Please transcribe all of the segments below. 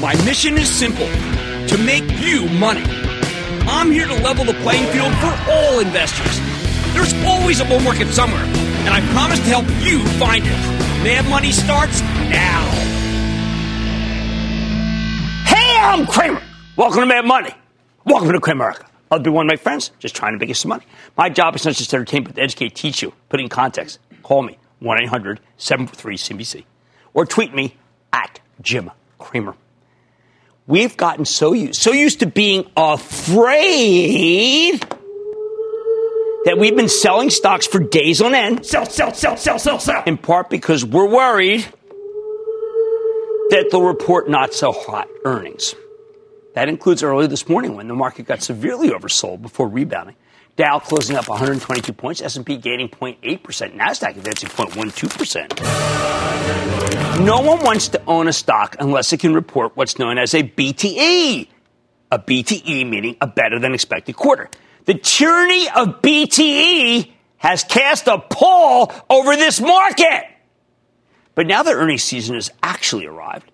My mission is simple to make you money. I'm here to level the playing field for all investors. There's always a bull market somewhere, and I promise to help you find it. Mad Money starts now. Hey, I'm Cramer. Welcome to Mad Money. Welcome to Cramerica. I'll be one of my friends, just trying to make you some money. My job is not just to entertain, but to educate, teach you, put in context. Call me, 1 800 743 CBC, or tweet me at Jim Cramer. We've gotten so used, so used to being afraid that we've been selling stocks for days on end. Sell, sell, sell, sell, sell, sell. In part because we're worried that they'll report not so hot earnings. That includes early this morning when the market got severely oversold before rebounding. Dow closing up 122 points, S&P gaining 0.8%, Nasdaq advancing 0.12%. No one wants to own a stock unless it can report what's known as a BTE. A BTE meaning a better than expected quarter. The tyranny of BTE has cast a pall over this market. But now that earnings season has actually arrived,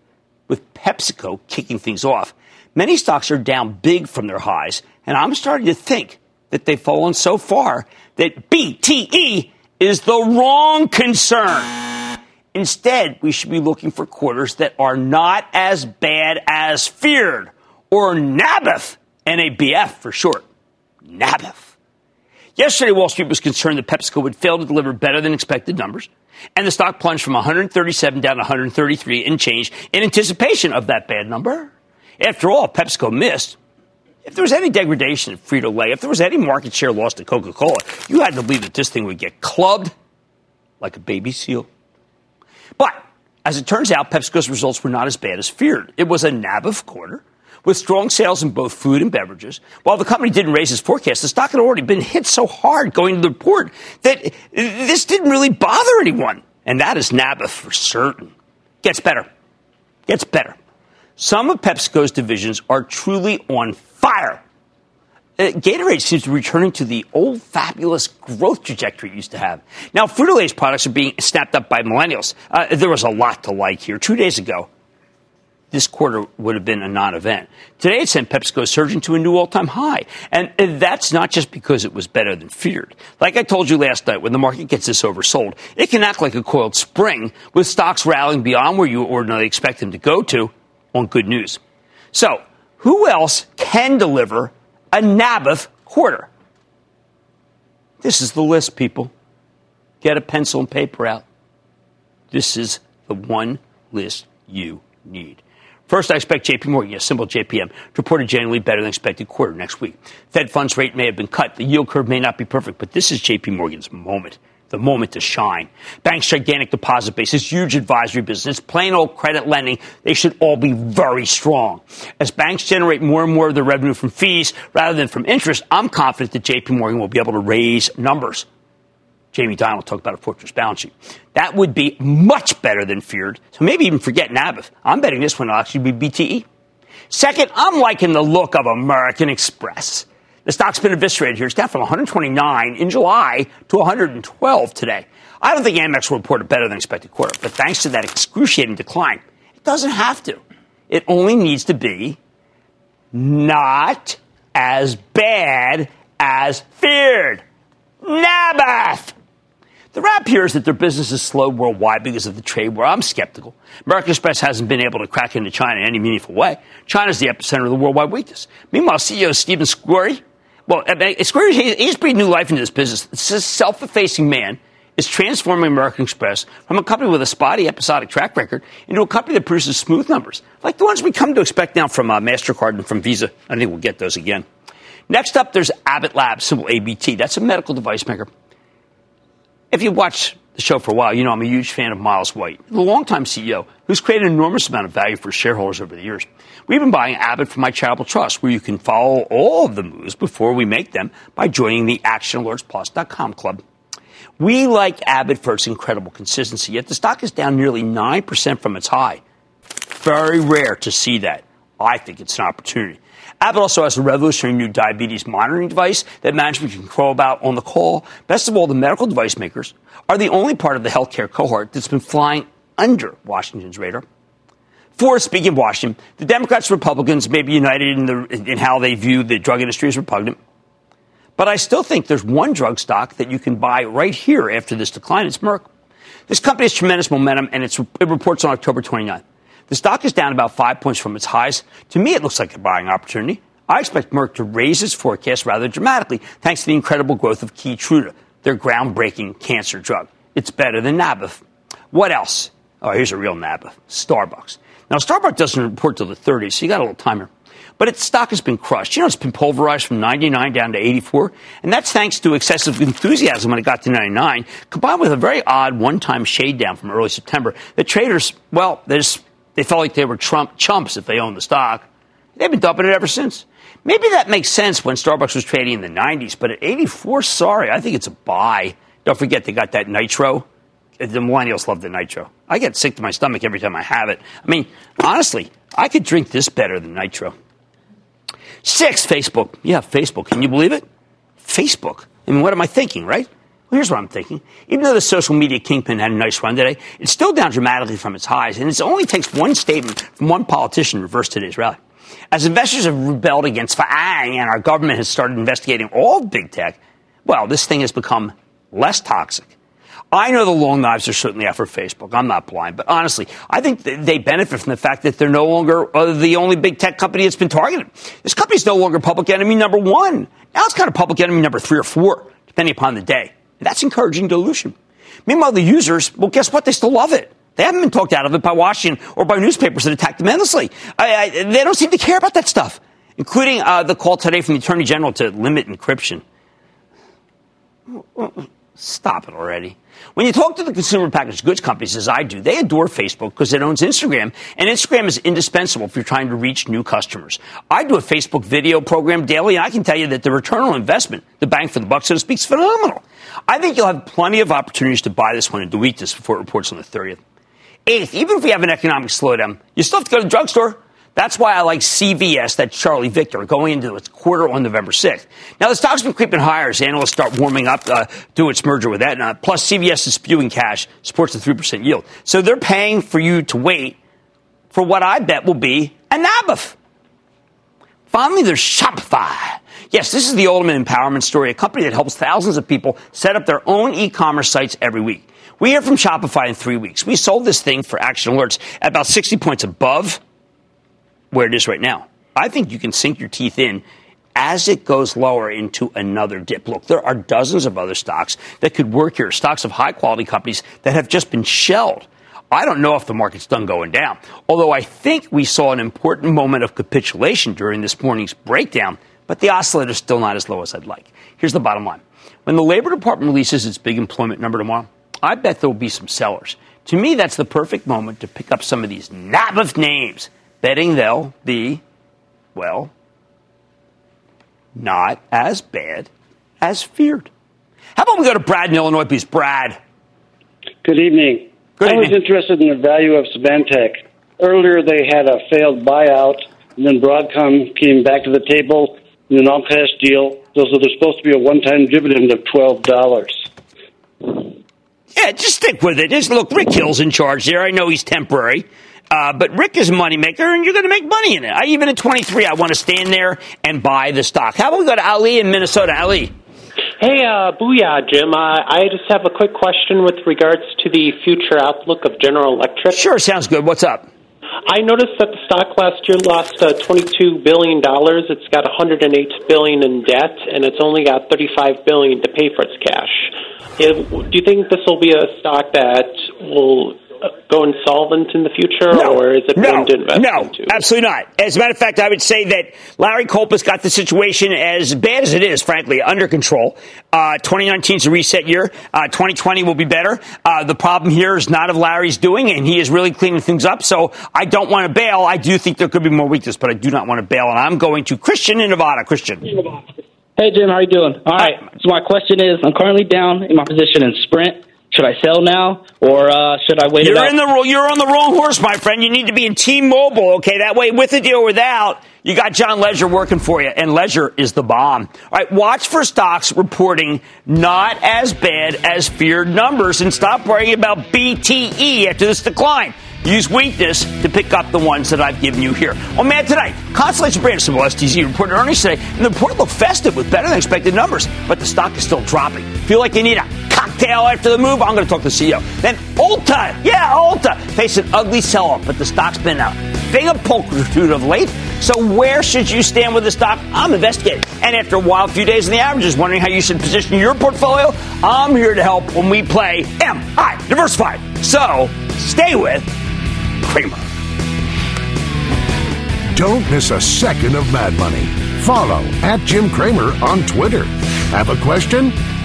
with PepsiCo kicking things off, many stocks are down big from their highs, and I'm starting to think that they've fallen so far that BTE is the wrong concern. Instead, we should be looking for quarters that are not as bad as feared, or NABF, N-A-B-F for short. NABF. Yesterday, Wall Street was concerned that PepsiCo would fail to deliver better than expected numbers, and the stock plunged from 137 down to 133 and change in anticipation of that bad number. After all, PepsiCo missed if there was any degradation at Frito Lay, if there was any market share loss to Coca Cola, you had to believe that this thing would get clubbed like a baby seal. But as it turns out, PepsiCo's results were not as bad as feared. It was a NABF quarter with strong sales in both food and beverages. While the company didn't raise its forecast, the stock had already been hit so hard going to the report that this didn't really bother anyone. And that is NABF for certain. Gets better. Gets better. Some of PepsiCo's divisions are truly on fire. Uh, Gatorade seems to be returning to the old fabulous growth trajectory it used to have. Now, Frito Lay's products are being snapped up by millennials. Uh, there was a lot to like here. Two days ago, this quarter would have been a non-event. Today, it sent PepsiCo surging to a new all-time high, and that's not just because it was better than feared. Like I told you last night, when the market gets this oversold, it can act like a coiled spring, with stocks rallying beyond where you ordinarily expect them to go to on good news. So, who else can deliver a Nabif quarter? This is the list, people. Get a pencil and paper out. This is the one list you need. First, I expect JP Morgan, a symbol JPM, to report a genuinely better than expected quarter next week. Fed funds rate may have been cut. The yield curve may not be perfect, but this is JP Morgan's moment the moment to shine. Banks' gigantic deposit base, this huge advisory business, plain old credit lending, they should all be very strong. As banks generate more and more of their revenue from fees rather than from interest, I'm confident that JP Morgan will be able to raise numbers. Jamie Dimon talked about a fortress balance sheet. That would be much better than feared. So maybe even forget NABF. I'm betting this one will actually be BTE. Second, I'm liking the look of American Express. The stock's been eviscerated here. It's down from 129 in July to 112 today. I don't think Amex will report a better than expected quarter, but thanks to that excruciating decline, it doesn't have to. It only needs to be not as bad as feared. NABF! The rap here is that their business is slowed worldwide because of the trade war. I'm skeptical. American Express hasn't been able to crack into China in any meaningful way. China's the epicenter of the worldwide weakness. Meanwhile, CEO Stephen Squeri well, Square, he's breathing new life into this business. This self-effacing man is transforming American Express from a company with a spotty episodic track record into a company that produces smooth numbers, like the ones we come to expect now from uh, MasterCard and from Visa. I think we'll get those again. Next up, there's Abbott Labs, symbol ABT. That's a medical device maker. If you watch the show for a while, you know I'm a huge fan of Miles White, the longtime CEO who's created an enormous amount of value for shareholders over the years. We've been buying Abbott from my charitable trust, where you can follow all of the moves before we make them by joining the ActionAlertsPlus.com club. We like Abbott for its incredible consistency, yet the stock is down nearly 9% from its high. Very rare to see that. I think it's an opportunity. Abbott also has a revolutionary new diabetes monitoring device that management can control about on the call. Best of all, the medical device makers are the only part of the healthcare cohort that's been flying under Washington's radar. For speaking of Washington, the Democrats and Republicans may be united in, the, in how they view the drug industry as repugnant. But I still think there's one drug stock that you can buy right here after this decline. It's Merck. This company has tremendous momentum, and it reports on October 29th. The stock is down about five points from its highs. To me, it looks like a buying opportunity. I expect Merck to raise its forecast rather dramatically thanks to the incredible growth of Keytruda, their groundbreaking cancer drug. It's better than Nabif. What else? Oh, here's a real Nabif. Starbucks. Now, Starbucks doesn't report till the 30s, so you got a little timer. But its stock has been crushed. You know, it's been pulverized from 99 down to 84. And that's thanks to excessive enthusiasm when it got to 99, combined with a very odd one time shade down from early September. The traders, well, they felt like they were Trump chumps if they owned the stock. They've been dumping it ever since. Maybe that makes sense when Starbucks was trading in the 90s, but at 84, sorry, I think it's a buy. Don't forget they got that nitro the millennials love the nitro. I get sick to my stomach every time I have it. I mean, honestly, I could drink this better than nitro. Six, Facebook. Yeah, Facebook. Can you believe it? Facebook. I mean, what am I thinking, right? Well, here's what I'm thinking. Even though the social media kingpin had a nice run today, it's still down dramatically from its highs, and it only takes one statement from one politician to reverse today's rally. As investors have rebelled against FAANG and our government has started investigating all big tech, well, this thing has become less toxic. I know the long knives are certainly out for Facebook. I'm not blind, but honestly, I think they benefit from the fact that they're no longer uh, the only big tech company that's been targeted. This company is no longer public enemy number one. Now it's kind of public enemy number three or four, depending upon the day. That's encouraging dilution. Meanwhile, the users, well, guess what? They still love it. They haven't been talked out of it by Washington or by newspapers that attack them endlessly. I, I, they don't seem to care about that stuff, including uh, the call today from the Attorney General to limit encryption. Stop it already. When you talk to the consumer packaged goods companies, as I do, they adore Facebook because it owns Instagram, and Instagram is indispensable if you're trying to reach new customers. I do a Facebook video program daily, and I can tell you that the return on investment, the bang for the buck, so to speak, is phenomenal. I think you'll have plenty of opportunities to buy this one and delete this before it reports on the 30th. Eighth, even if we have an economic slowdown, you still have to go to the drugstore. That's why I like CVS, that Charlie Victor, going into its quarter on November 6th. Now, the stock's been creeping higher as analysts start warming up uh, to its merger with Aetna. Plus, CVS is spewing cash, supports the 3% yield. So they're paying for you to wait for what I bet will be a Nabif. Finally, there's Shopify. Yes, this is the ultimate empowerment story, a company that helps thousands of people set up their own e-commerce sites every week. We hear from Shopify in three weeks. We sold this thing for action alerts at about 60 points above where it is right now. I think you can sink your teeth in as it goes lower into another dip. Look, there are dozens of other stocks that could work here, stocks of high quality companies that have just been shelled. I don't know if the market's done going down, although I think we saw an important moment of capitulation during this morning's breakdown, but the oscillator is still not as low as I'd like. Here's the bottom line. When the Labor Department releases its big employment number tomorrow, I bet there will be some sellers. To me, that's the perfect moment to pick up some of these of names betting they'll be, well, not as bad as feared. How about we go to Brad in Illinois, please? Brad. Good evening. Good I evening. was interested in the value of Symantec. Earlier, they had a failed buyout, and then Broadcom came back to the table in an all cash deal. So there's supposed to be a one time dividend of $12. Yeah, just stick with it. Just look, Rick Hill's in charge there. I know he's temporary. Uh, but Rick is a moneymaker, and you're going to make money in it. I, even at 23, I want to stand there and buy the stock. How about we go to Ali in Minnesota? Ali. Hey, uh, booyah, Jim. Uh, I just have a quick question with regards to the future outlook of General Electric. Sure, sounds good. What's up? I noticed that the stock last year lost uh, $22 billion. It's got 108 billion in debt, and it's only got 35 billion to pay for its cash. do you think this will be a stock that will go insolvent in the future, no, or is it no, to invest no, into? absolutely not. As a matter of fact, I would say that Larry Culp has got the situation as bad as it is, frankly, under control. Uh, 2019 is a reset year. Uh, 2020 will be better. Uh, the problem here is not of Larry's doing, and he is really cleaning things up. So I don't want to bail. I do think there could be more weakness, but I do not want to bail. And I'm going to Christian in Nevada. Christian. Hey Jim, how are you doing? All right. So my question is, I'm currently down in my position in Sprint. Should I sell now, or uh, should I wait? You're in the you're on the wrong horse, my friend. You need to be in T-Mobile. Okay, that way, with a deal or without, you got John Legere working for you, and Legere is the bomb. All right, watch for stocks reporting not as bad as feared numbers, and stop worrying about BTE after this decline. Use weakness to pick up the ones that I've given you here. Oh man, tonight, Constellation Brands symbol STZ reported earnings today, and the report looked festive with better than expected numbers, but the stock is still dropping. Feel like you need a cocktail after the move? I'm going to talk to the CEO. Then Ulta, yeah, Ulta, face an ugly sell-off, but the stock's been a big pulchritude of late. So where should you stand with the stock? I'm investigating. And after a wild few days in the averages, wondering how you should position your portfolio, I'm here to help when we play Am I Diversified. So stay with Cramer. Don't miss a second of Mad Money. Follow at Jim Cramer on Twitter. Have a question?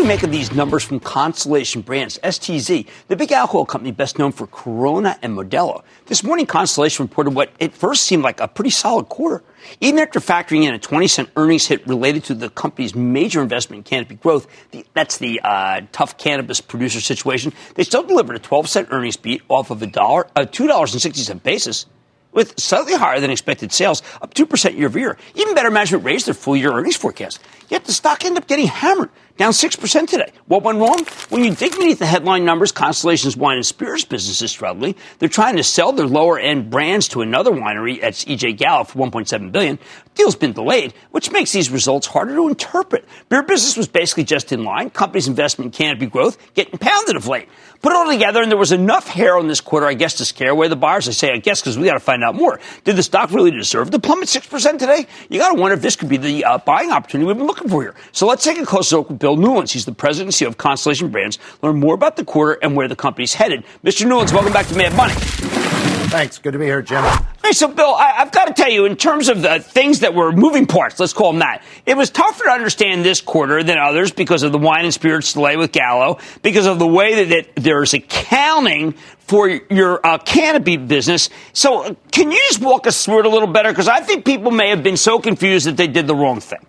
Do we make of these numbers from Constellation Brands, STZ, the big alcohol company best known for Corona and Modelo? This morning, Constellation reported what at first seemed like a pretty solid quarter. Even after factoring in a 20 cent earnings hit related to the company's major investment in Canopy Growth, the, that's the uh, tough cannabis producer situation, they still delivered a 12 cent earnings beat off of a dollar, a $2.60 basis with slightly higher than expected sales, up 2% year over year. Even better management raised their full year earnings forecast. Yet the stock ended up getting hammered, down 6% today. What went wrong? When you dig beneath the headline numbers, Constellation's wine and spirits business is struggling. They're trying to sell their lower end brands to another winery at EJ Gallo for 1.7 billion. Deal's been delayed, which makes these results harder to interpret. Beer business was basically just in line. Company's investment in canopy growth getting pounded of late. Put it all together, and there was enough hair on this quarter, I guess, to scare away the buyers. I say, I guess, because we got to find out more. Did the stock really deserve the plummet 6% today? You got to wonder if this could be the uh, buying opportunity we've been looking for here. So let's take a closer look with Bill Bill Newlands. He's the president and CEO of Constellation Brands. Learn more about the quarter and where the company's headed. Mr. Newlands, welcome back to Mad Money. Thanks. Good to be here, Jim. Hey, so Bill, I, have got to tell you, in terms of the things that were moving parts, let's call them that, it was tougher to understand this quarter than others because of the wine and spirits delay with Gallo, because of the way that, that there's accounting for your uh, canopy business. So, uh, can you just walk us through it a little better? Because I think people may have been so confused that they did the wrong thing.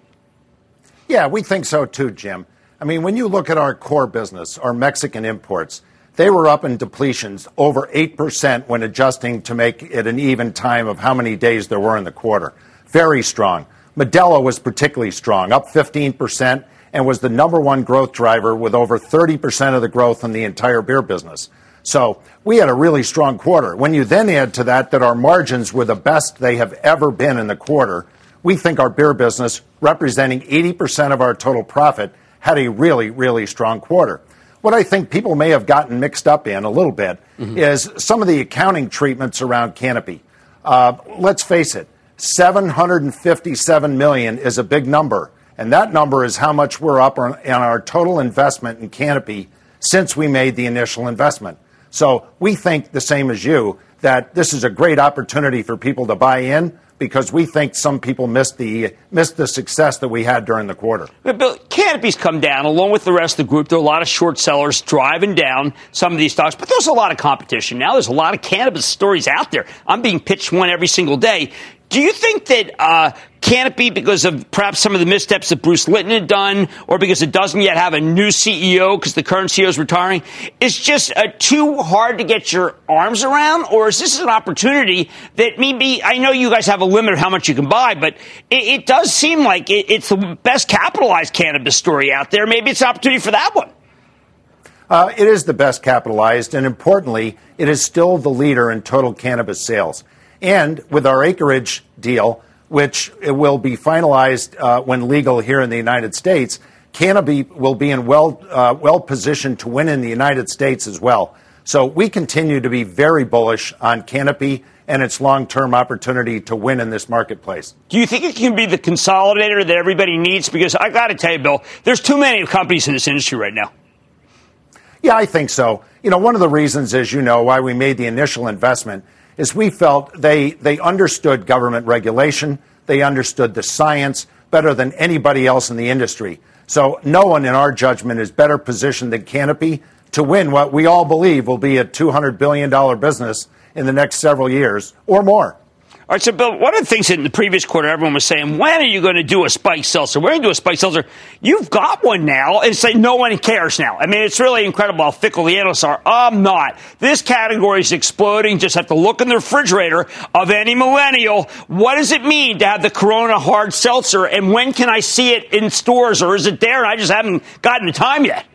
Yeah, we think so too, Jim. I mean, when you look at our core business, our Mexican imports, they were up in depletions over 8% when adjusting to make it an even time of how many days there were in the quarter. Very strong. Modelo was particularly strong, up 15%, and was the number one growth driver with over 30% of the growth in the entire beer business. So we had a really strong quarter. When you then add to that that our margins were the best they have ever been in the quarter, we think our beer business, representing 80% of our total profit, had a really, really strong quarter. What I think people may have gotten mixed up in a little bit mm-hmm. is some of the accounting treatments around Canopy. Uh, let's face it, 757 million is a big number, and that number is how much we're up on, on our total investment in Canopy since we made the initial investment. So we think the same as you that this is a great opportunity for people to buy in because we think some people missed the missed the success that we had during the quarter. But Bill, Canopy's come down along with the rest of the group. There are a lot of short sellers driving down some of these stocks, but there's a lot of competition now. There's a lot of cannabis stories out there. I'm being pitched one every single day. Do you think that uh, Canopy, because of perhaps some of the missteps that Bruce Linton had done, or because it doesn't yet have a new CEO because the current CEO is retiring, is just uh, too hard to get your arms around? Or is this an opportunity that maybe, I know you guys have a limit of how much you can buy, but it, it does seem like it, it's the best capitalized cannabis story out there. Maybe it's an opportunity for that one. Uh, it is the best capitalized, and importantly, it is still the leader in total cannabis sales. And with our acreage deal, which will be finalized uh, when legal here in the United States, Canopy will be in well uh, well positioned to win in the United States as well. So we continue to be very bullish on Canopy and its long-term opportunity to win in this marketplace. Do you think it can be the consolidator that everybody needs? Because I got to tell you, Bill, there's too many companies in this industry right now. Yeah, I think so. You know, one of the reasons, as you know, why we made the initial investment is we felt they, they understood government regulation, they understood the science better than anybody else in the industry. So no one, in our judgment, is better positioned than Canopy to win what we all believe will be a $200 billion business in the next several years or more. All right, so Bill, one of the things in the previous quarter, everyone was saying, when are you going to do a spike seltzer? We're going to do a spike seltzer. You've got one now, and say no one cares now. I mean, it's really incredible how fickle the analysts are. I'm not. This category is exploding. Just have to look in the refrigerator of any millennial. What does it mean to have the Corona hard seltzer, and when can I see it in stores, or is it there and I just haven't gotten the time yet?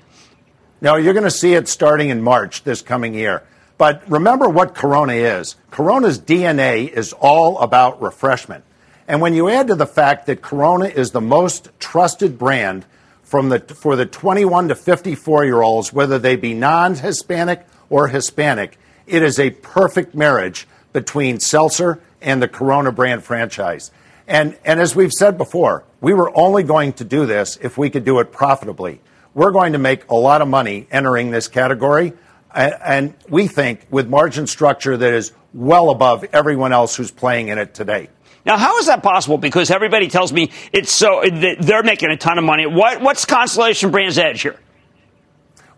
No, you're going to see it starting in March this coming year. But remember what Corona is. Corona's DNA is all about refreshment. And when you add to the fact that Corona is the most trusted brand from the, for the 21 to 54 year olds, whether they be non Hispanic or Hispanic, it is a perfect marriage between Seltzer and the Corona brand franchise. And, and as we've said before, we were only going to do this if we could do it profitably. We're going to make a lot of money entering this category. And we think with margin structure that is well above everyone else who's playing in it today. Now, how is that possible? Because everybody tells me it's so they're making a ton of money. What, what's Constellation Brands' edge here?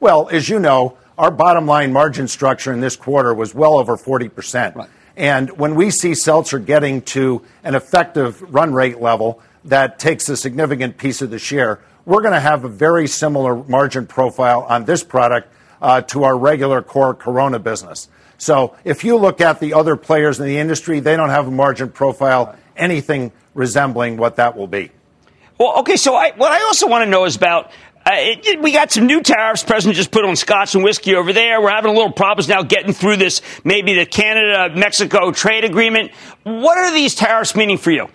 Well, as you know, our bottom line margin structure in this quarter was well over 40%. Right. And when we see Seltzer getting to an effective run rate level that takes a significant piece of the share, we're going to have a very similar margin profile on this product to our regular core Corona business. So if you look at the other players in the industry, they don't have a margin profile anything resembling what that will be. Well, okay. So I, what I also want to know is about uh, it, we got some new tariffs. President just put on scotch and whiskey over there. We're having a little problems now getting through this, maybe the Canada Mexico trade agreement. What are these tariffs meaning for you?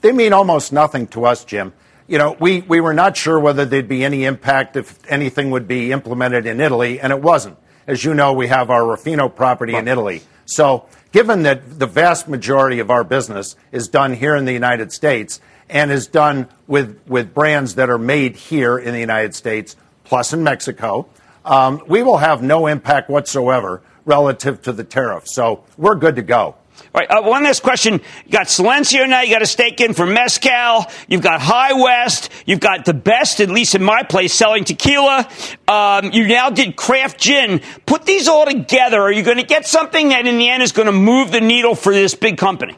They mean almost nothing to us, Jim you know, we, we were not sure whether there'd be any impact if anything would be implemented in Italy, and it wasn't. As you know, we have our Ruffino property in Italy. So, given that the vast majority of our business is done here in the United States, and is done with, with brands that are made here in the United States, plus in Mexico, um, we will have no impact whatsoever relative to the tariff. So we're good to go. All right, uh, one last question. You got Silencio now. You got a stake in for Mezcal. You've got High West. You've got the best, at least in my place, selling tequila. Um, you now did craft gin. Put these all together. Are you going to get something that in the end is going to move the needle for this big company?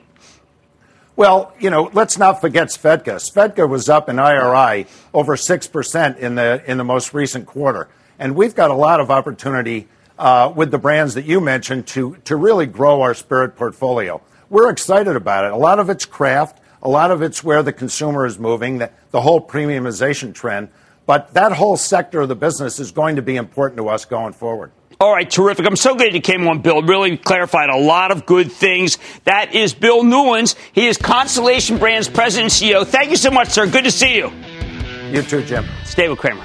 Well, you know, let's not forget Svedka. Svedka was up in IRI over 6% in the, in the most recent quarter. And we've got a lot of opportunity uh, with the brands that you mentioned to, to really grow our spirit portfolio. We're excited about it. A lot of it's craft, a lot of it's where the consumer is moving, the, the whole premiumization trend. But that whole sector of the business is going to be important to us going forward. All right, terrific. I'm so glad you came on, Bill. Really clarified a lot of good things. That is Bill Newlands. He is Constellation Brands President and CEO. Thank you so much, sir. Good to see you. You too, Jim. Stay with Cramer.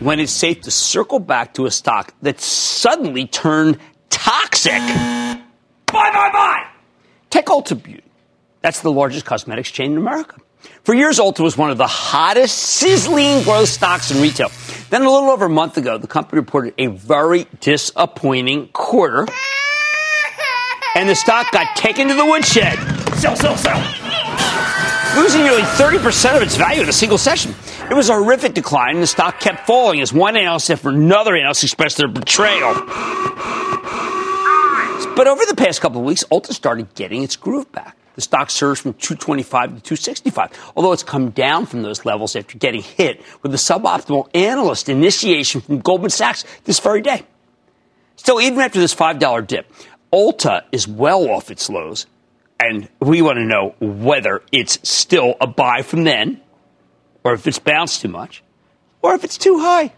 when it's safe to circle back to a stock that suddenly turned toxic. Bye, bye, bye. Take Ulta Beauty. That's the largest cosmetics chain in America. For years, Ulta was one of the hottest, sizzling growth stocks in retail. Then, a little over a month ago, the company reported a very disappointing quarter, and the stock got taken to the woodshed. Sell, sell, sell losing nearly 30% of its value in a single session. It was a horrific decline, and the stock kept falling as one analyst after another analyst expressed their betrayal. But over the past couple of weeks, Ulta started getting its groove back. The stock surged from 225 to 265, although it's come down from those levels after getting hit with the suboptimal analyst initiation from Goldman Sachs this very day. Still, even after this $5 dip, Ulta is well off its lows and we want to know whether it's still a buy from then, or if it's bounced too much, or if it's too high.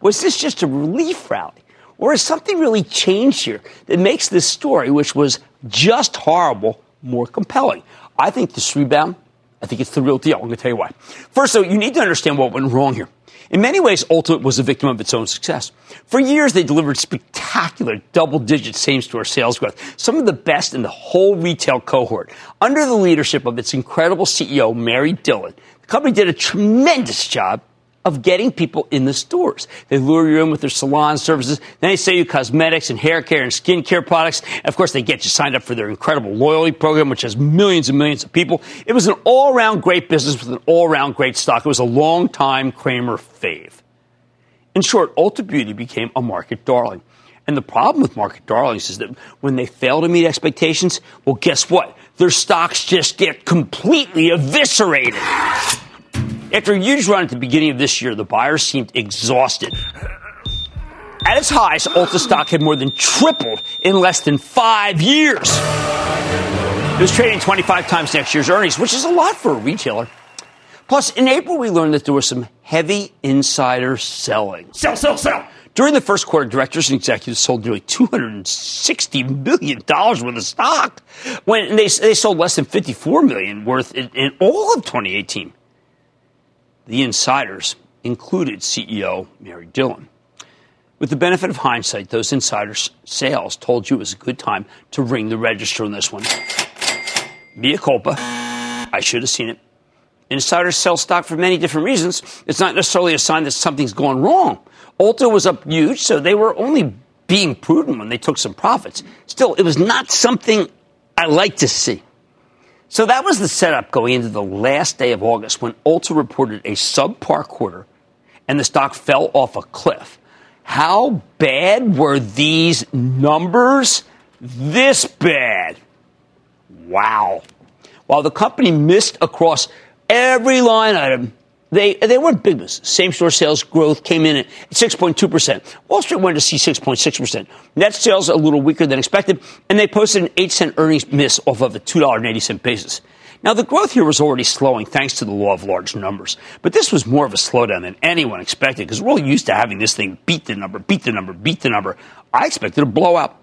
Was this just a relief rally? Or has something really changed here that makes this story, which was just horrible, more compelling? I think this rebound, I think it's the real deal. I'm going to tell you why. First, though, you need to understand what went wrong here. In many ways, Ultimate was a victim of its own success. For years, they delivered spectacular double digit same store sales growth, some of the best in the whole retail cohort. Under the leadership of its incredible CEO, Mary Dillon, company did a tremendous job of getting people in the stores. They lure you in with their salon services. Then they sell you cosmetics and hair care and skin care products. And of course, they get you signed up for their incredible loyalty program, which has millions and millions of people. It was an all around great business with an all around great stock. It was a long time Cramer fave. In short, Ulta Beauty became a market darling. And the problem with market darlings is that when they fail to meet expectations, well, guess what? Their stocks just get completely eviscerated. After a huge run at the beginning of this year, the buyers seemed exhausted. At its highs, Ulta stock had more than tripled in less than five years. It was trading 25 times next year's earnings, which is a lot for a retailer. Plus, in April, we learned that there was some heavy insider selling. Sell, sell, sell. During the first quarter, directors and executives sold nearly $260 million worth of stock when they, they sold less than 54 million worth in, in all of 2018. The insiders included CEO Mary Dillon. With the benefit of hindsight, those insiders' sales told you it was a good time to ring the register on this one. Mea culpa. I should have seen it. Insiders sell stock for many different reasons. It's not necessarily a sign that something's gone wrong. Ulta was up huge, so they were only being prudent when they took some profits. Still, it was not something I like to see. So that was the setup going into the last day of August when Ulta reported a subpar quarter and the stock fell off a cliff. How bad were these numbers? This bad. Wow. While the company missed across every line item, they, they weren't big misses. Same store sales growth came in at 6.2%. Wall Street wanted to see 6.6%. Net sales a little weaker than expected, and they posted an 8 cent earnings miss off of a $2.80 basis. Now, the growth here was already slowing thanks to the law of large numbers, but this was more of a slowdown than anyone expected because we're all used to having this thing beat the number, beat the number, beat the number. I expected a blowout.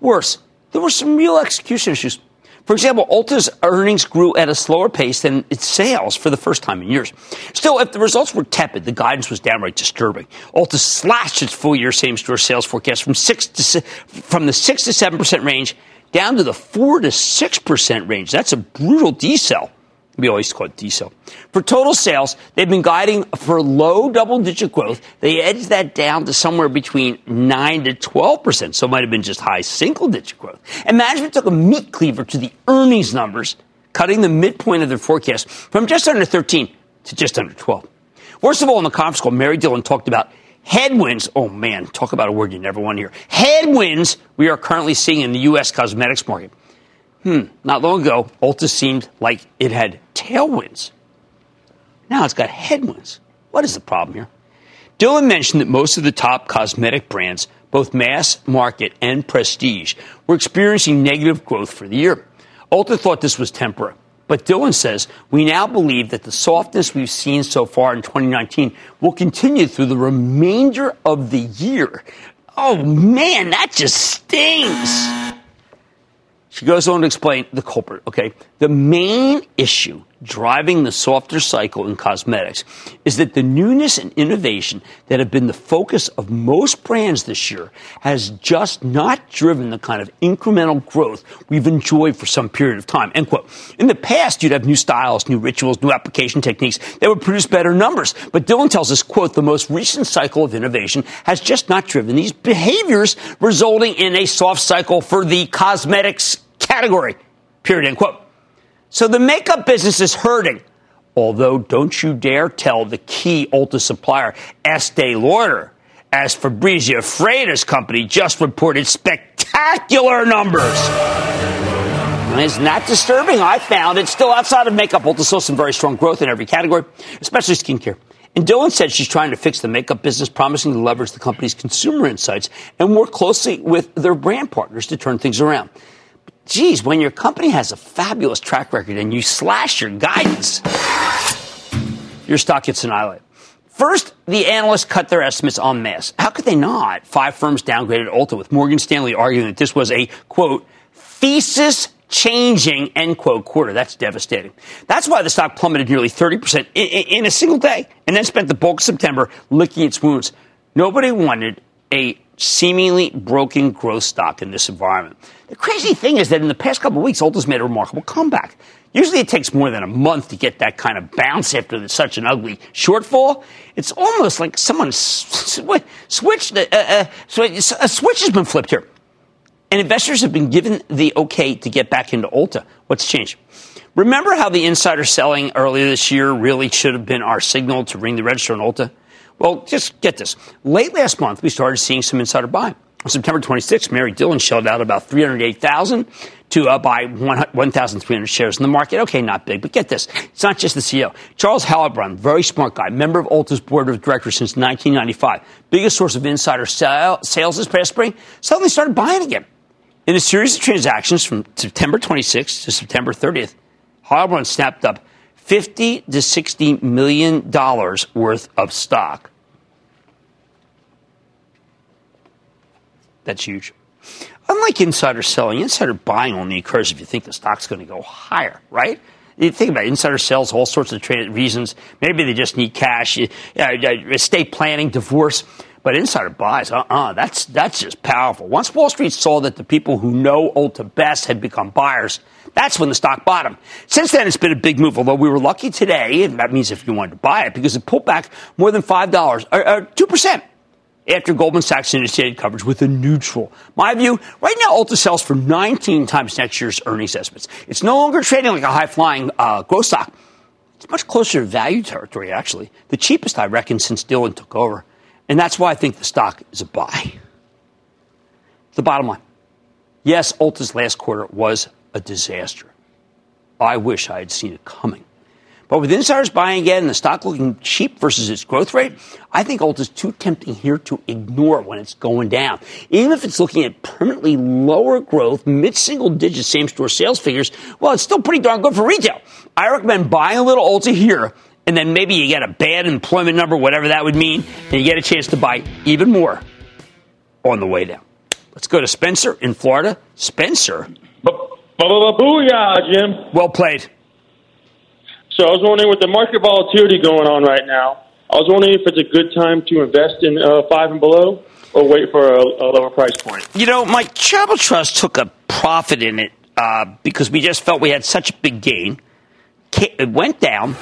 Worse, there were some real execution issues. For example, Ulta's earnings grew at a slower pace than its sales for the first time in years. Still, if the results were tepid, the guidance was downright disturbing. Ulta slashed its full year same store sales forecast from six to from the six to seven percent range down to the four to six percent range. That's a brutal decel. We always call it diesel. For total sales, they've been guiding for low double digit growth. They edged that down to somewhere between 9 to 12%. So it might have been just high single digit growth. And management took a meat cleaver to the earnings numbers, cutting the midpoint of their forecast from just under 13 to just under 12. Worst of all, in the conference call, Mary Dillon talked about headwinds. Oh man, talk about a word you never want to hear. Headwinds we are currently seeing in the U.S. cosmetics market. Hmm, not long ago, Ulta seemed like it had tailwinds. Now it's got headwinds. What is the problem here? Dillon mentioned that most of the top cosmetic brands, both mass market and prestige, were experiencing negative growth for the year. Ulta thought this was temporary. But Dillon says we now believe that the softness we've seen so far in 2019 will continue through the remainder of the year. Oh man, that just stings. She goes on to explain the culprit, okay? The main issue driving the softer cycle in cosmetics is that the newness and innovation that have been the focus of most brands this year has just not driven the kind of incremental growth we've enjoyed for some period of time. End quote. In the past, you'd have new styles, new rituals, new application techniques that would produce better numbers. But Dillon tells us, quote, the most recent cycle of innovation has just not driven these behaviors, resulting in a soft cycle for the cosmetics category. Period. End quote. So the makeup business is hurting. Although, don't you dare tell the key Ulta supplier, Estee Lauder, as Fabrizio Freda's company just reported spectacular numbers. Isn't that disturbing? I found it's still outside of makeup. Ulta still some very strong growth in every category, especially skincare. And Dillon said she's trying to fix the makeup business, promising to leverage the company's consumer insights and work closely with their brand partners to turn things around geez, when your company has a fabulous track record and you slash your guidance, your stock gets annihilated. First, the analysts cut their estimates en masse. How could they not? Five firms downgraded Ulta, with Morgan Stanley arguing that this was a, quote, thesis changing, end quote, quarter. That's devastating. That's why the stock plummeted nearly 30% in, in a single day and then spent the bulk of September licking its wounds. Nobody wanted a seemingly broken growth stock in this environment. The crazy thing is that in the past couple of weeks, Ulta's made a remarkable comeback. Usually it takes more than a month to get that kind of bounce after such an ugly shortfall. It's almost like someone switched, uh, uh, a switch has been flipped here. And investors have been given the okay to get back into Ulta. What's changed? Remember how the insider selling earlier this year really should have been our signal to ring the register on Ulta? Well, just get this. Late last month, we started seeing some insider buying. On September 26th, Mary Dillon shelled out about 308,000 to uh, buy 1,300 shares in the market. Okay, not big, but get this. It's not just the CEO. Charles Heilbronn, very smart guy, member of Ulta's board of directors since 1995, biggest source of insider sales this past spring, suddenly started buying again. In a series of transactions from September 26th to September 30th, Heilbronn snapped up 50 to 60 million dollars worth of stock That's huge. Unlike insider selling, insider buying only occurs if you think the stock's going to go higher, right? You think about it, insider sales, all sorts of reasons. Maybe they just need cash, estate planning, divorce. But insider buys, uh-uh, that's, that's just powerful. Once Wall Street saw that the people who know Ulta best had become buyers, that's when the stock bottomed. Since then, it's been a big move, although we were lucky today, and that means if you wanted to buy it, because it pulled back more than $5, or, or 2% after Goldman Sachs initiated coverage with a neutral. My view, right now, Ulta sells for 19 times next year's earnings estimates. It's no longer trading like a high flying uh, growth stock. It's much closer to value territory, actually. The cheapest, I reckon, since Dillon took over. And that's why I think the stock is a buy. The bottom line yes, Ulta's last quarter was a disaster. I wish I had seen it coming. But with insiders buying again and the stock looking cheap versus its growth rate, I think Ulta is too tempting here to ignore when it's going down. Even if it's looking at permanently lower growth, mid-single digit same-store sales figures, well, it's still pretty darn good for retail. I recommend buying a little Ulta here and then maybe you get a bad employment number, whatever that would mean, and you get a chance to buy even more on the way down. Let's go to Spencer in Florida. Spencer. Booyah, Jim. Well played. So I was wondering, with the market volatility going on right now, I was wondering if it's a good time to invest in uh, five and below, or wait for a, a, lower price point. You know, my Travel Trust took a profit in it uh, because we just felt we had such a big gain. It went down,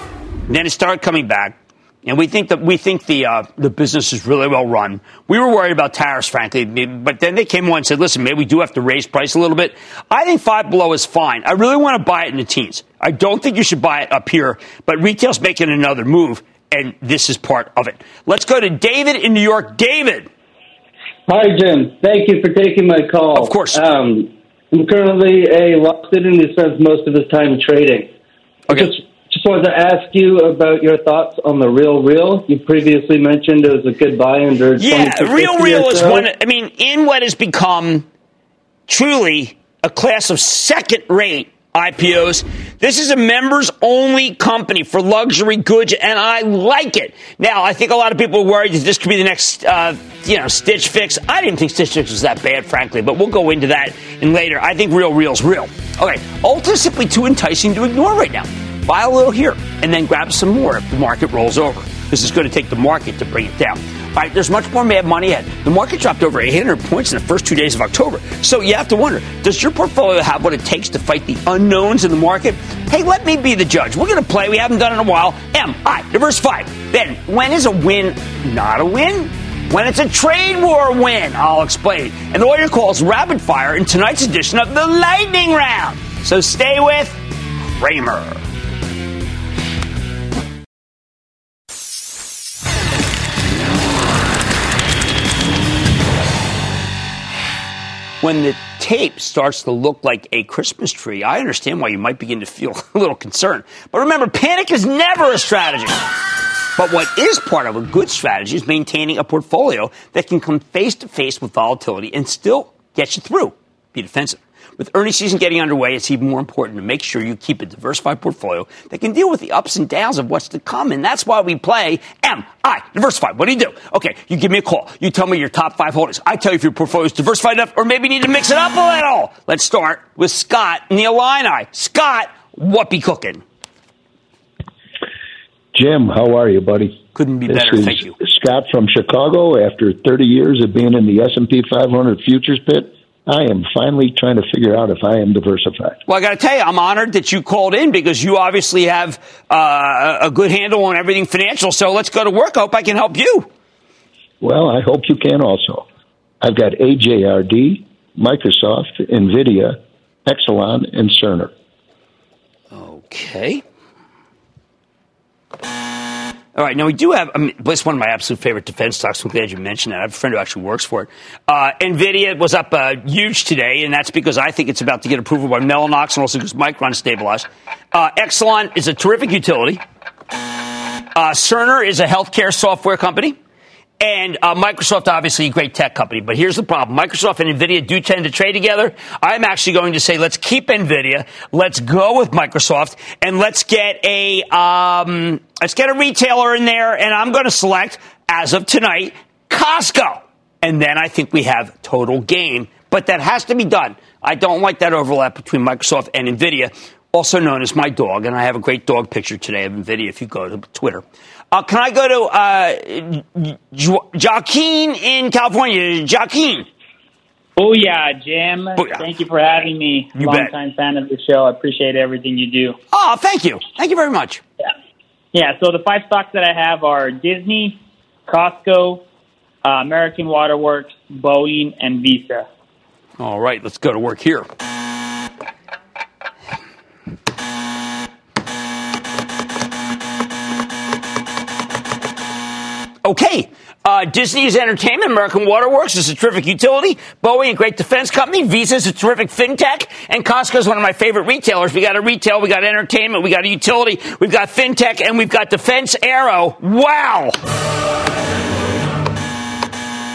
then it started coming back. And we think that we think the uh, the business is really well run. We were worried about tariffs, frankly, but then they came on and said, "Listen, maybe we do have to raise price a little bit." I think five below is fine. I really want to buy it in the teens. I don't think you should buy it up here, but retail's making another move, and this is part of it. Let's go to David in New York. David. Hi, Jim. Thank you for taking my call. Of course. Um, I'm currently a law student who spends most of his time trading. Okay. Just just wanted to ask you about your thoughts on the Real Real. You previously mentioned it was a good buy under. Yeah, Real Real is one. I mean, in what has become truly a class of second rate IPOs. This is a members only company for luxury goods, and I like it. Now, I think a lot of people are worried that this could be the next, uh, you know, Stitch Fix. I didn't think Stitch Fix was that bad, frankly, but we'll go into that in later. I think Real Real's real. Okay, Ulta is simply too enticing to ignore right now buy a little here, and then grab some more if the market rolls over. This is going to take the market to bring it down. All right, there's much more mad money ahead. The market dropped over 800 points in the first two days of October. So you have to wonder, does your portfolio have what it takes to fight the unknowns in the market? Hey, let me be the judge. We're going to play. We haven't done it in a while. Am I, diversify. Then, when is a win not a win? When it's a trade war win, I'll explain. And all your calls rapid fire in tonight's edition of the Lightning Round. So stay with Cramer. When the tape starts to look like a Christmas tree, I understand why you might begin to feel a little concerned. But remember, panic is never a strategy. But what is part of a good strategy is maintaining a portfolio that can come face to face with volatility and still get you through. Be defensive. With earnings season getting underway, it's even more important to make sure you keep a diversified portfolio that can deal with the ups and downs of what's to come. And that's why we play Am I, diversified. What do you do? Okay, you give me a call. You tell me your top five holdings. I tell you if your portfolio is diversified enough or maybe need to mix it up a little. Let's start with Scott in the Illini. Scott, what be cooking? Jim, how are you, buddy? Couldn't be better. Thank you. Scott from Chicago. After 30 years of being in the S&P 500 futures pit, I am finally trying to figure out if I am diversified. Well, I got to tell you, I'm honored that you called in because you obviously have uh, a good handle on everything financial. So let's go to work. I hope I can help you. Well, I hope you can also. I've got AJRD, Microsoft, NVIDIA, Exelon, and Cerner. Okay. All right, now we do have, I mean, it's one of my absolute favorite defense stocks. I'm glad you mentioned that. I have a friend who actually works for it. Uh, NVIDIA was up uh, huge today, and that's because I think it's about to get approval by Mellanox and also because Micron stabilized. Uh, Exelon is a terrific utility. Uh, Cerner is a healthcare software company. And uh, Microsoft, obviously, a great tech company. But here's the problem Microsoft and NVIDIA do tend to trade together. I'm actually going to say, let's keep NVIDIA, let's go with Microsoft, and let's get a, um, let's get a retailer in there. And I'm going to select, as of tonight, Costco. And then I think we have total gain. But that has to be done. I don't like that overlap between Microsoft and NVIDIA, also known as my dog. And I have a great dog picture today of NVIDIA if you go to Twitter. Uh, can I go to uh, jo- Joaquin in California? Joaquin. Oh yeah, Jim. Booyah. Thank you for having me. You Long bet. time fan of the show. I appreciate everything you do. Oh, thank you. Thank you very much. Yeah. Yeah. So the five stocks that I have are Disney, Costco, uh, American Waterworks, Boeing, and Visa. All right, let's go to work here. Okay. Uh, Disney's Entertainment, American Waterworks is a terrific utility. Boeing, a great defense company. Visa is a terrific fintech. And Costco is one of my favorite retailers. We got a retail, we got entertainment, we got a utility, we've got fintech, and we've got defense arrow. Wow.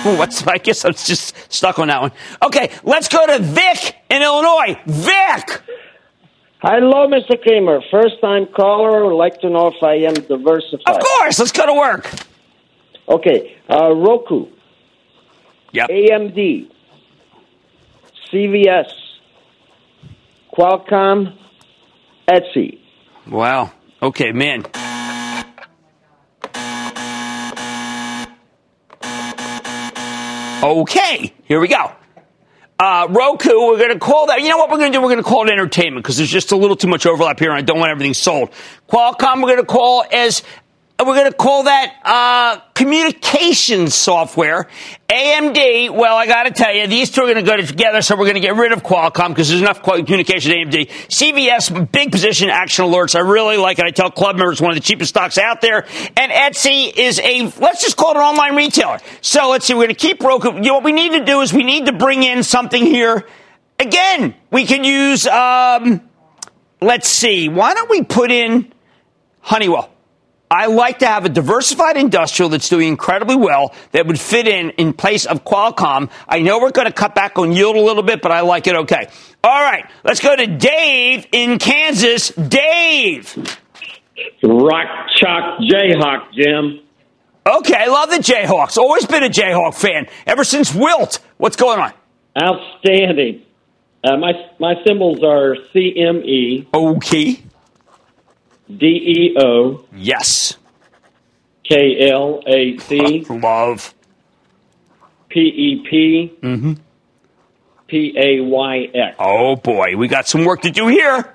Ooh, what's, I guess I'm just stuck on that one. Okay, let's go to Vic in Illinois. Vic! Hello, Mr. Cramer. First time caller. Would like to know if I am diversified. Of course. Let's go to work. Okay. Uh, Roku. Yep. AMD. CVS. Qualcomm. Etsy. Wow. Okay, man. Okay, here we go. Uh, Roku, we're going to call that. You know what we're going to do? We're going to call it entertainment because there's just a little too much overlap here, and I don't want everything sold. Qualcomm, we're going to call as we're going to call that uh, communication software. AMD, well, I got to tell you, these two are going to go together, so we're going to get rid of Qualcomm because there's enough communication AMD. CVS, big position, action alerts. I really like it. I tell club members one of the cheapest stocks out there. And Etsy is a, let's just call it an online retailer. So let's see, we're going to keep Roku. You know, what we need to do is we need to bring in something here. Again, we can use, um, let's see, why don't we put in Honeywell? I like to have a diversified industrial that's doing incredibly well that would fit in in place of Qualcomm. I know we're going to cut back on yield a little bit, but I like it okay. All right, let's go to Dave in Kansas. Dave. Rock Chalk Jayhawk, Jim. Okay, I love the Jayhawks. Always been a Jayhawk fan ever since Wilt. What's going on? Outstanding. Uh, my my symbols are CME. Okay. D E O. Yes. K L A C. Love. P E P. Mm-hmm. P A Y X. Oh boy, we got some work to do here.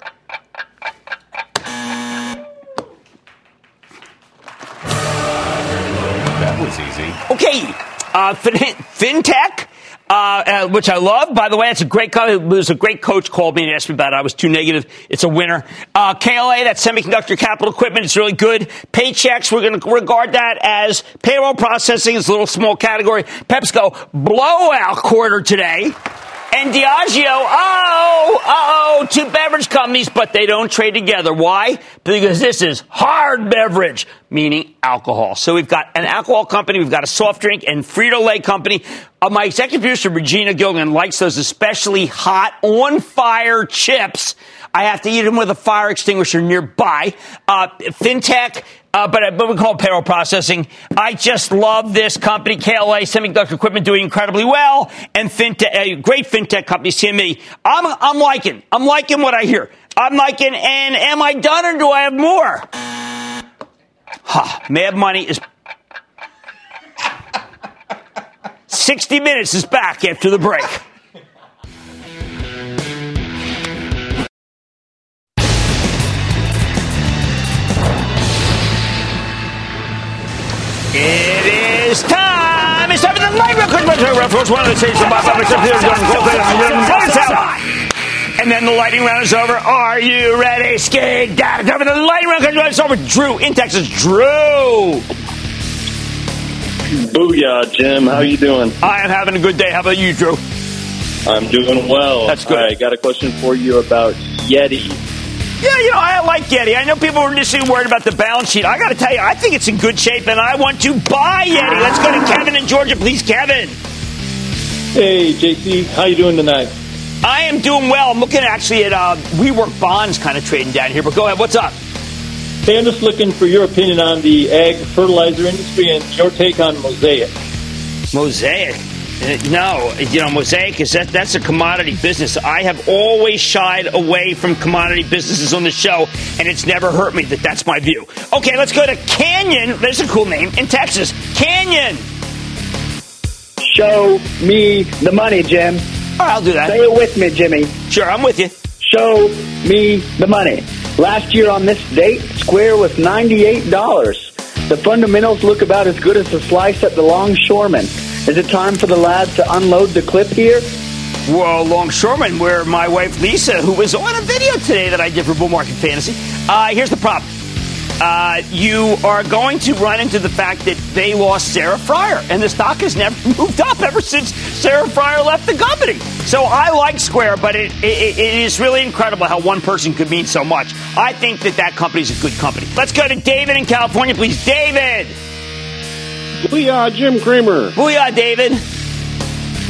That was easy. Okay, uh, fin- fintech. Uh, uh, which I love. By the way, it's a great. co- was a great coach called me and asked me about it. I was too negative. It's a winner. Uh, KLA, that semiconductor capital equipment, it's really good. Paychex, we're going to regard that as payroll processing. It's a little small category. PepsiCo blowout quarter today. And Diageo, oh, oh, two beverage companies, but they don't trade together. Why? Because this is hard beverage, meaning alcohol. So we've got an alcohol company, we've got a soft drink and Frito-Lay company. Uh, my executive producer, Regina Gilligan, likes those especially hot, on fire chips. I have to eat them with a fire extinguisher nearby. Uh, fintech, uh, but, but we call it payroll processing. I just love this company, KLA Semiconductor Equipment, doing incredibly well, and fintech, a great fintech company, CME. I'm, I'm liking, I'm liking what I hear. I'm liking, and am I done or do I have more? Huh, Mad Money is 60 Minutes is back after the break. Of course, one of the and then the lightning round is over. Are you ready? Skate down. Time for the lightning round. It's over. Drew in Texas. Drew. Booyah, Jim. How you doing? I am having a good day. How about you, Drew? I'm doing well. That's good. I got a question for you about Yeti. Yeah, you know, I like Yeti. I know people are initially worried about the balance sheet. I got to tell you, I think it's in good shape, and I want to buy Yeti. Let's go to Kevin in Georgia, please, Kevin. Hey, JC, how you doing tonight? I am doing well. I'm looking actually at uh, WeWork bonds kind of trading down here, but go ahead. What's up? Hey, I'm just looking for your opinion on the ag fertilizer industry and your take on Mosaic. Mosaic. Uh, No, you know, Mosaic is that that's a commodity business. I have always shied away from commodity businesses on the show, and it's never hurt me that that's my view. Okay, let's go to Canyon. There's a cool name in Texas. Canyon. Show me the money, Jim. Right, I'll do that. Say it with me, Jimmy. Sure, I'm with you. Show me the money. Last year on this date, Square was $98. The fundamentals look about as good as a slice at the longshoreman. Is it time for the lads to unload the clip here? Well, longshoreman, where my wife Lisa, who was on a video today that I did for Bull Market Fantasy. Uh, here's the problem. Uh, you are going to run into the fact that they lost Sarah Friar, and the stock has never moved up ever since Sarah Friar left the company. So I like Square, but it, it, it is really incredible how one person could mean so much. I think that that company is a good company. Let's go to David in California, please. David! Booyah, Jim Cramer. Booyah, David.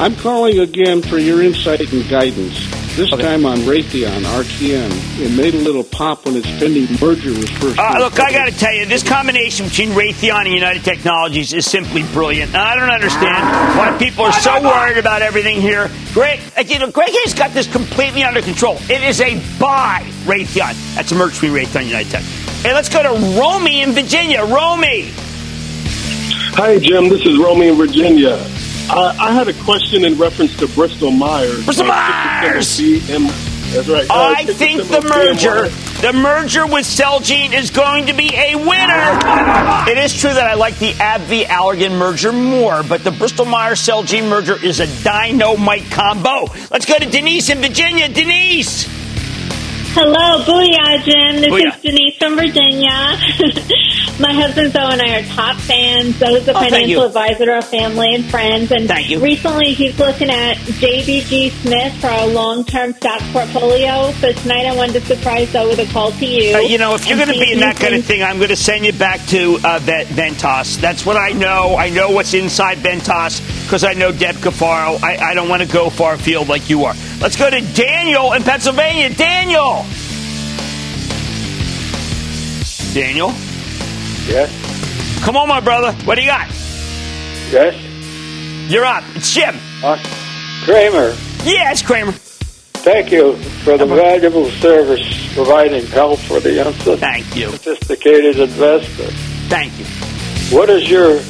I'm calling again for your insight and guidance. This okay. time on Raytheon, RTN. It made a little pop when its pending merger was first. Uh, look, I got to tell you, this combination between Raytheon and United Technologies is simply brilliant. I don't understand why people are so worried about everything here. Greg, you know, Greg has got this completely under control. It is a buy, Raytheon. That's a merge between Raytheon and United Tech. Hey, let's go to Romy in Virginia. Romy. Hi, Jim. This is Romy in Virginia. Uh, I had a question in reference to Bristol Myers. Bristol Myers. That's right. Uh, I think the merger, the merger with Celgene is going to be a winner. It is true that I like the AbbVie Allergan merger more, but the Bristol Myers Celgene merger is a dynamite combo. Let's go to Denise in Virginia. Denise. Hello, Booyah, Jim. This Booyah. is Denise from Virginia. My husband Zoe and I are top fans. Zoe's a oh, financial advisor to our family and friends. And thank you. recently he's looking at JBG Smith for our long-term stock portfolio. So tonight I wanted to surprise Zoe with a call to you. Uh, you know, if you're going to be in that kind of thing, I'm going to send you back to uh, Ventas. That's what I know. I know what's inside Ventas because I know Deb Cafaro. I, I don't want to go far afield like you are. Let's go to Daniel in Pennsylvania. Daniel. Daniel? Yes. Come on, my brother. What do you got? Yes. You're up. It's Jim. Uh, Cramer. Yeah, it's Cramer. Thank you for the valuable service providing help for the unsophisticated investor. Thank you. What is your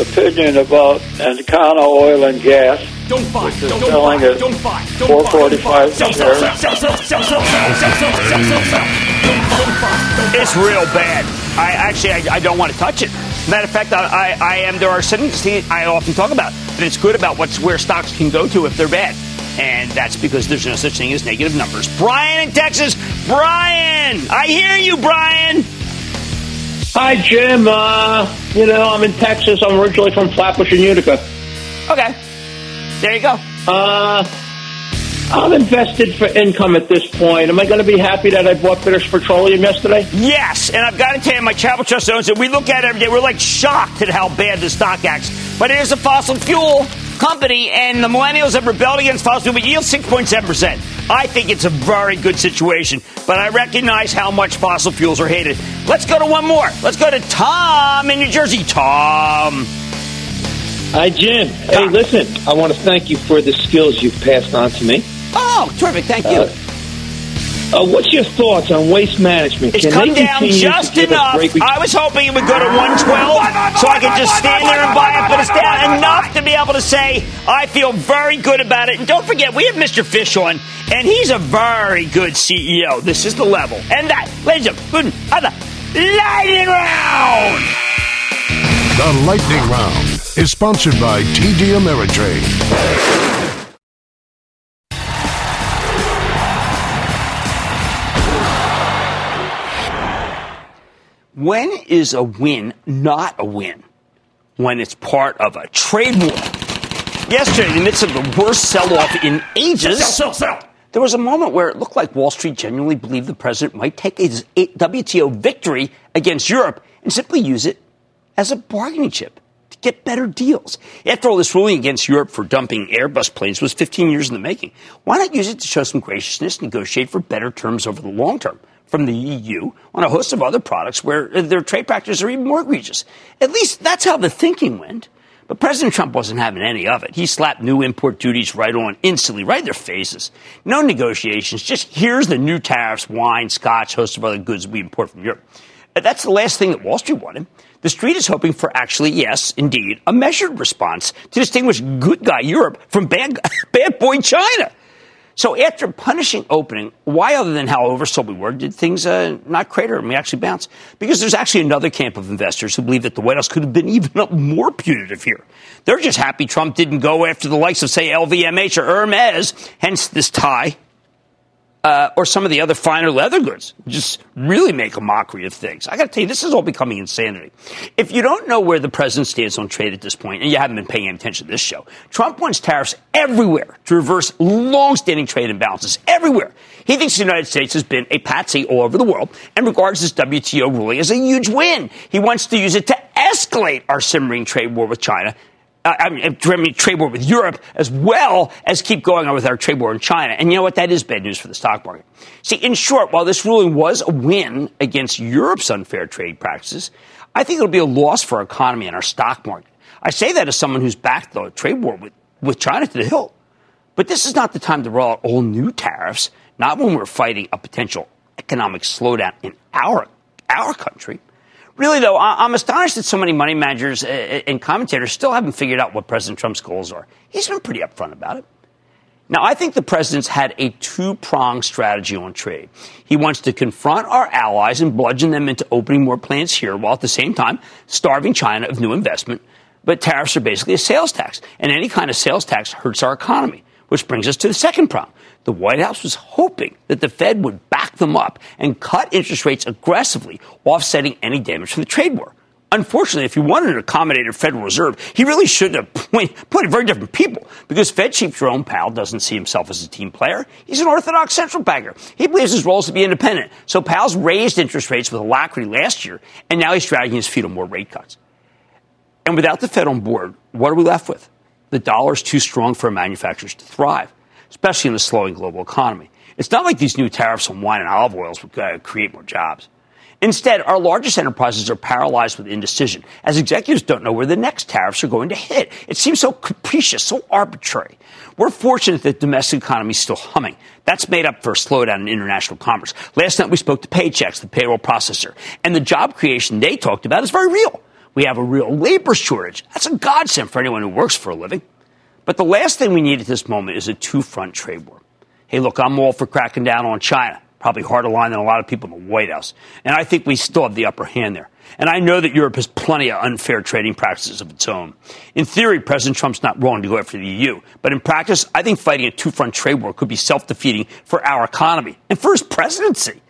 opinion about Encana Oil and Gas? Don't buy. Don't selling buy. Don't buy. Don't 445 Sell, sell, sell, sell, sell, sell, sell, sell, sell, sell, sell, sell. It's real bad. I actually I, I don't want to touch it. Matter of fact, I, I, I am. There are settings I often talk about that it's good about what's where stocks can go to if they're bad, and that's because there's no such thing as negative numbers. Brian in Texas, Brian, I hear you, Brian. Hi, Jim. Uh, you know, I'm in Texas. I'm originally from Flatbush and Utica. Okay. There you go. Uh, I'm invested for income at this point. Am I going to be happy that I bought British Petroleum yesterday? Yes, and I've got to tell you, my travel trust owns it. We look at it every day. We're like shocked at how bad the stock acts. But it is a fossil fuel company, and the millennials have rebelled against fossil fuel, but yield 6.7%. I think it's a very good situation, but I recognize how much fossil fuels are hated. Let's go to one more. Let's go to Tom in New Jersey. Tom. Hi, Jim. Hey, listen, I want to thank you for the skills you've passed on to me. Oh, terrific. Thank you. Uh, uh, what's your thoughts on waste management? It's Can come down just enough. I was hoping it would go to 112 so I could just stand there and buy it, but it's down enough to be able to say I feel very good about it. And don't forget, we have Mr. Fish on, and he's a very good CEO. This is the level. And that, ladies and gentlemen, the lightning round. The lightning round is sponsored by TD Ameritrade. When is a win not a win? When it's part of a trade war. Yesterday, in the midst of the worst sell off in ages, sell, sell, sell. there was a moment where it looked like Wall Street genuinely believed the president might take his WTO victory against Europe and simply use it as a bargaining chip to get better deals. After all, this ruling against Europe for dumping Airbus planes was 15 years in the making. Why not use it to show some graciousness, negotiate for better terms over the long term? from the EU on a host of other products where their trade practices are even more egregious. At least that's how the thinking went. But President Trump wasn't having any of it. He slapped new import duties right on instantly, right in their faces. No negotiations. Just here's the new tariffs, wine, scotch, host of other goods we import from Europe. That's the last thing that Wall Street wanted. The street is hoping for actually, yes, indeed, a measured response to distinguish good guy Europe from bad, bad boy China. So after punishing opening, why other than how oversold we were, did things uh, not crater and we actually bounce? Because there's actually another camp of investors who believe that the White House could have been even more punitive here. They're just happy Trump didn't go after the likes of, say, LVMH or Hermes, hence this tie. Uh, or some of the other finer leather goods. Just really make a mockery of things. I got to tell you, this is all becoming insanity. If you don't know where the president stands on trade at this point, and you haven't been paying attention to this show, Trump wants tariffs everywhere to reverse long-standing trade imbalances everywhere. He thinks the United States has been a patsy all over the world and regards this WTO ruling as a huge win. He wants to use it to escalate our simmering trade war with China I mean, trade war with Europe as well as keep going on with our trade war in China. And you know what? That is bad news for the stock market. See, in short, while this ruling was a win against Europe's unfair trade practices, I think it'll be a loss for our economy and our stock market. I say that as someone who's backed the trade war with, with China to the hilt. But this is not the time to roll out all new tariffs, not when we're fighting a potential economic slowdown in our, our country. Really, though, I'm astonished that so many money managers uh, uh, and commentators still haven't figured out what President Trump's goals are. He's been pretty upfront about it. Now, I think the president's had a two pronged strategy on trade. He wants to confront our allies and bludgeon them into opening more plants here, while at the same time starving China of new investment. But tariffs are basically a sales tax, and any kind of sales tax hurts our economy, which brings us to the second prong. The White House was hoping that the Fed would back them up and cut interest rates aggressively, offsetting any damage from the trade war. Unfortunately, if you wanted an accommodative Federal Reserve, he really should have put very different people because Fed Chief Jerome Powell doesn't see himself as a team player. He's an orthodox central banker. He believes his role is to be independent. So Powell's raised interest rates with alacrity last year, and now he's dragging his feet on more rate cuts. And without the Fed on board, what are we left with? The dollar's too strong for manufacturers to thrive especially in a slowing global economy. It's not like these new tariffs on wine and olive oils would uh, create more jobs. Instead, our largest enterprises are paralyzed with indecision, as executives don't know where the next tariffs are going to hit. It seems so capricious, so arbitrary. We're fortunate that the domestic economy is still humming. That's made up for a slowdown in international commerce. Last night we spoke to Paychex, the payroll processor, and the job creation they talked about is very real. We have a real labor shortage. That's a godsend for anyone who works for a living. But the last thing we need at this moment is a two front trade war. Hey, look, I'm all for cracking down on China. Probably harder line than a lot of people in the White House. And I think we still have the upper hand there. And I know that Europe has plenty of unfair trading practices of its own. In theory, President Trump's not wrong to go after the EU. But in practice, I think fighting a two front trade war could be self defeating for our economy and for his presidency.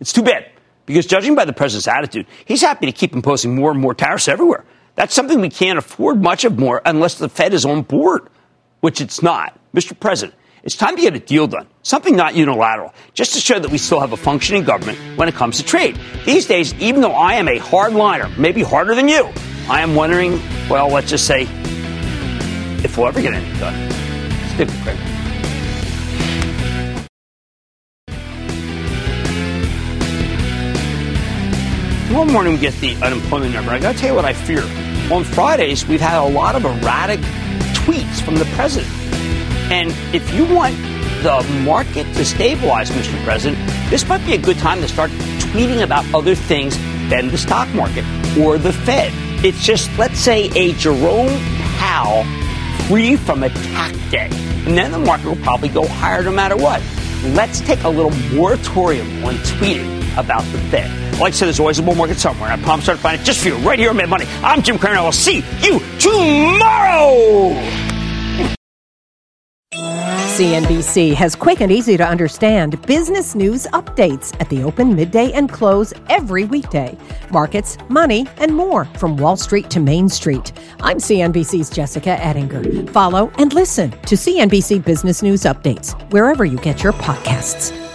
It's too bad. Because judging by the president's attitude, he's happy to keep imposing more and more tariffs everywhere. That's something we can't afford much of more unless the Fed is on board which it's not. Mr. President, it's time to get a deal done. Something not unilateral, just to show that we still have a functioning government when it comes to trade. These days, even though I am a hardliner, maybe harder than you, I am wondering, well, let's just say, if we'll ever get anything done. Stick with Craig. One morning we get the unemployment number. I got to tell you what I fear. On Fridays, we've had a lot of erratic tweets from the president. And if you want the market to stabilize, Mr. President, this might be a good time to start tweeting about other things than the stock market or the Fed. It's just, let's say, a Jerome Powell free from attack day. And then the market will probably go higher no matter what. Let's take a little moratorium on tweeting about the Fed. Like I said, there's always a bull market somewhere, I promise to find it just for you right here on Mad Money. I'm Jim Cramer. I will see you tomorrow. CNBC has quick and easy to understand business news updates at the open, midday, and close every weekday. Markets, money, and more from Wall Street to Main Street. I'm CNBC's Jessica Ettinger. Follow and listen to CNBC Business News Updates wherever you get your podcasts.